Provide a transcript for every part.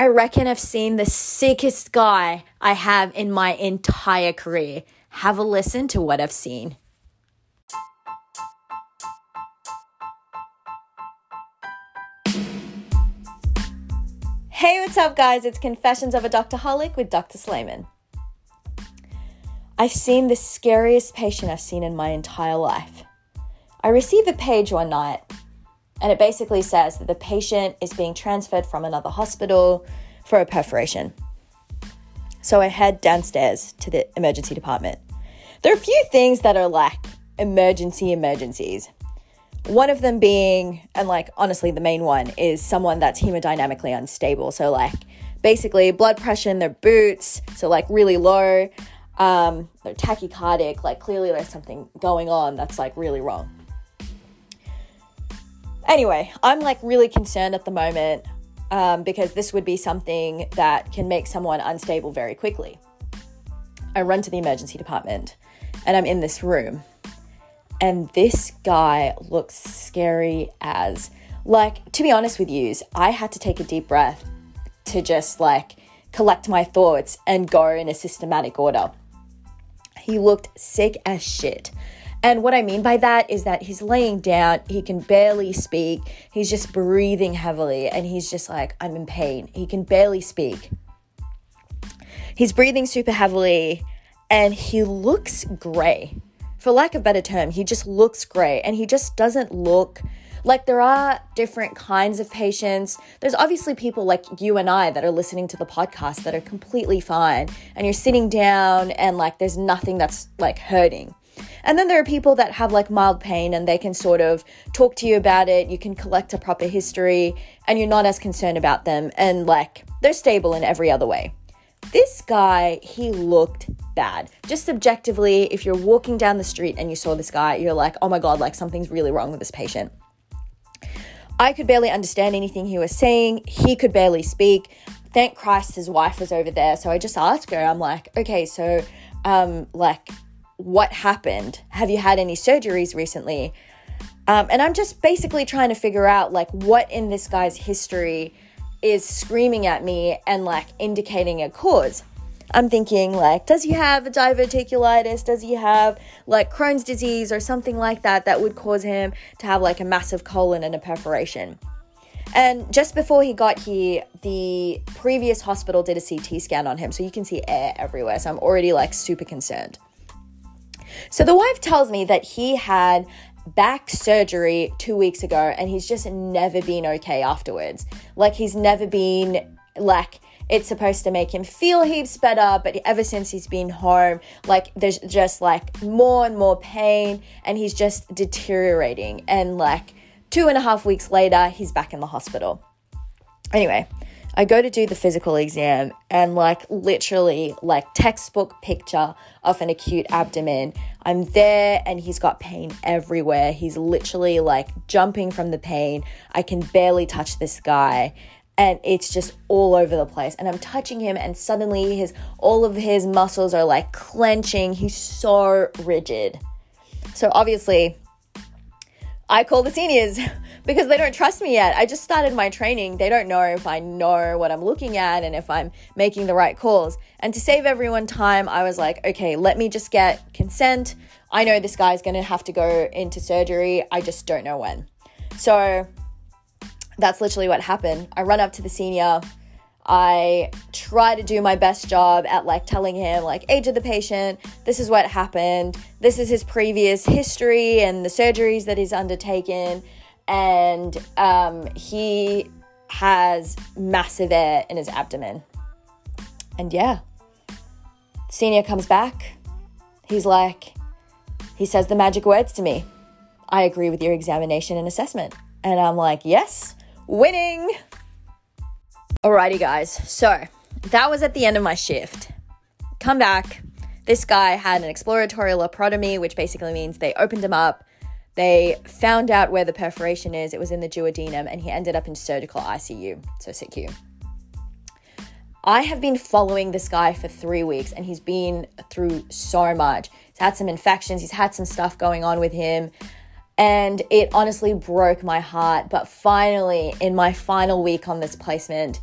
I reckon I've seen the sickest guy I have in my entire career. Have a listen to what I've seen. Hey, what's up, guys? It's Confessions of a Doctoholic with Dr. Slayman. I've seen the scariest patient I've seen in my entire life. I received a page one night, and it basically says that the patient is being transferred from another hospital for a perforation. So I head downstairs to the emergency department. There are a few things that are like emergency emergencies. One of them being, and like honestly, the main one is someone that's hemodynamically unstable. So, like, basically, blood pressure in their boots, so like really low. Um, they're tachycardic, like, clearly there's something going on that's like really wrong. Anyway, I'm like really concerned at the moment um, because this would be something that can make someone unstable very quickly. I run to the emergency department and I'm in this room and this guy looks scary as like to be honest with you i had to take a deep breath to just like collect my thoughts and go in a systematic order he looked sick as shit and what I mean by that is that he's laying down, he can barely speak, he's just breathing heavily, and he's just like, I'm in pain. He can barely speak. He's breathing super heavily, and he looks gray for lack of better term, he just looks gray, and he just doesn't look like there are different kinds of patients. There's obviously people like you and I that are listening to the podcast that are completely fine and you're sitting down and like there's nothing that's like hurting. And then there are people that have like mild pain and they can sort of talk to you about it. You can collect a proper history and you're not as concerned about them and like they're stable in every other way. This guy, he looked bad. Just subjectively, if you're walking down the street and you saw this guy, you're like, oh my God, like something's really wrong with this patient. I could barely understand anything he was saying. He could barely speak. Thank Christ his wife was over there. So I just asked her, I'm like, okay, so, um, like, what happened? Have you had any surgeries recently? Um, and I'm just basically trying to figure out, like, what in this guy's history is screaming at me and like indicating a cause. I'm thinking like, does he have diverticulitis? Does he have like Crohn's disease or something like that that would cause him to have like a massive colon and a perforation? And just before he got here, the previous hospital did a CT scan on him, so you can see air everywhere. So I'm already like super concerned. So the wife tells me that he had back surgery two weeks ago and he's just never been okay afterwards. Like he's never been like it's supposed to make him feel heaps better, but ever since he's been home, like there's just like more and more pain and he's just deteriorating. And like two and a half weeks later, he's back in the hospital. Anyway, I go to do the physical exam and like literally like textbook picture of an acute abdomen. I'm there and he's got pain everywhere. He's literally like jumping from the pain. I can barely touch this guy and it's just all over the place and i'm touching him and suddenly his all of his muscles are like clenching he's so rigid so obviously i call the seniors because they don't trust me yet. I just started my training. They don't know if I know what I'm looking at and if I'm making the right calls. And to save everyone time, I was like, okay, let me just get consent. I know this guy's going to have to go into surgery. I just don't know when. So that's literally what happened. I run up to the senior. I try to do my best job at like telling him like age of the patient, this is what happened, this is his previous history and the surgeries that he's undertaken and um, he has massive air in his abdomen. And yeah, senior comes back. He's like, he says the magic words to me. I agree with your examination and assessment. And I'm like, yes, winning. Alrighty, guys. So that was at the end of my shift. Come back. This guy had an exploratory laparotomy, which basically means they opened him up they found out where the perforation is. It was in the duodenum, and he ended up in surgical ICU, so SICU. I have been following this guy for three weeks, and he's been through so much. He's had some infections, he's had some stuff going on with him, and it honestly broke my heart. But finally, in my final week on this placement,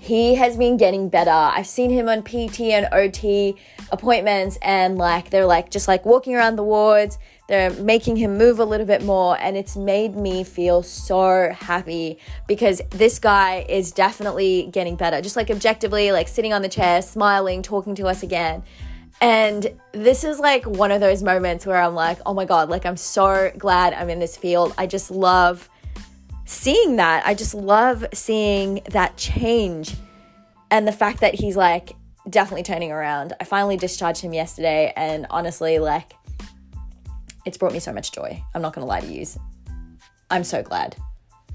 he has been getting better. I've seen him on PT and OT appointments, and like they're like just like walking around the wards. They're making him move a little bit more, and it's made me feel so happy because this guy is definitely getting better. Just like objectively, like sitting on the chair, smiling, talking to us again. And this is like one of those moments where I'm like, oh my God, like I'm so glad I'm in this field. I just love seeing that. I just love seeing that change and the fact that he's like definitely turning around. I finally discharged him yesterday, and honestly, like, it's brought me so much joy. I'm not gonna lie to you. I'm so glad.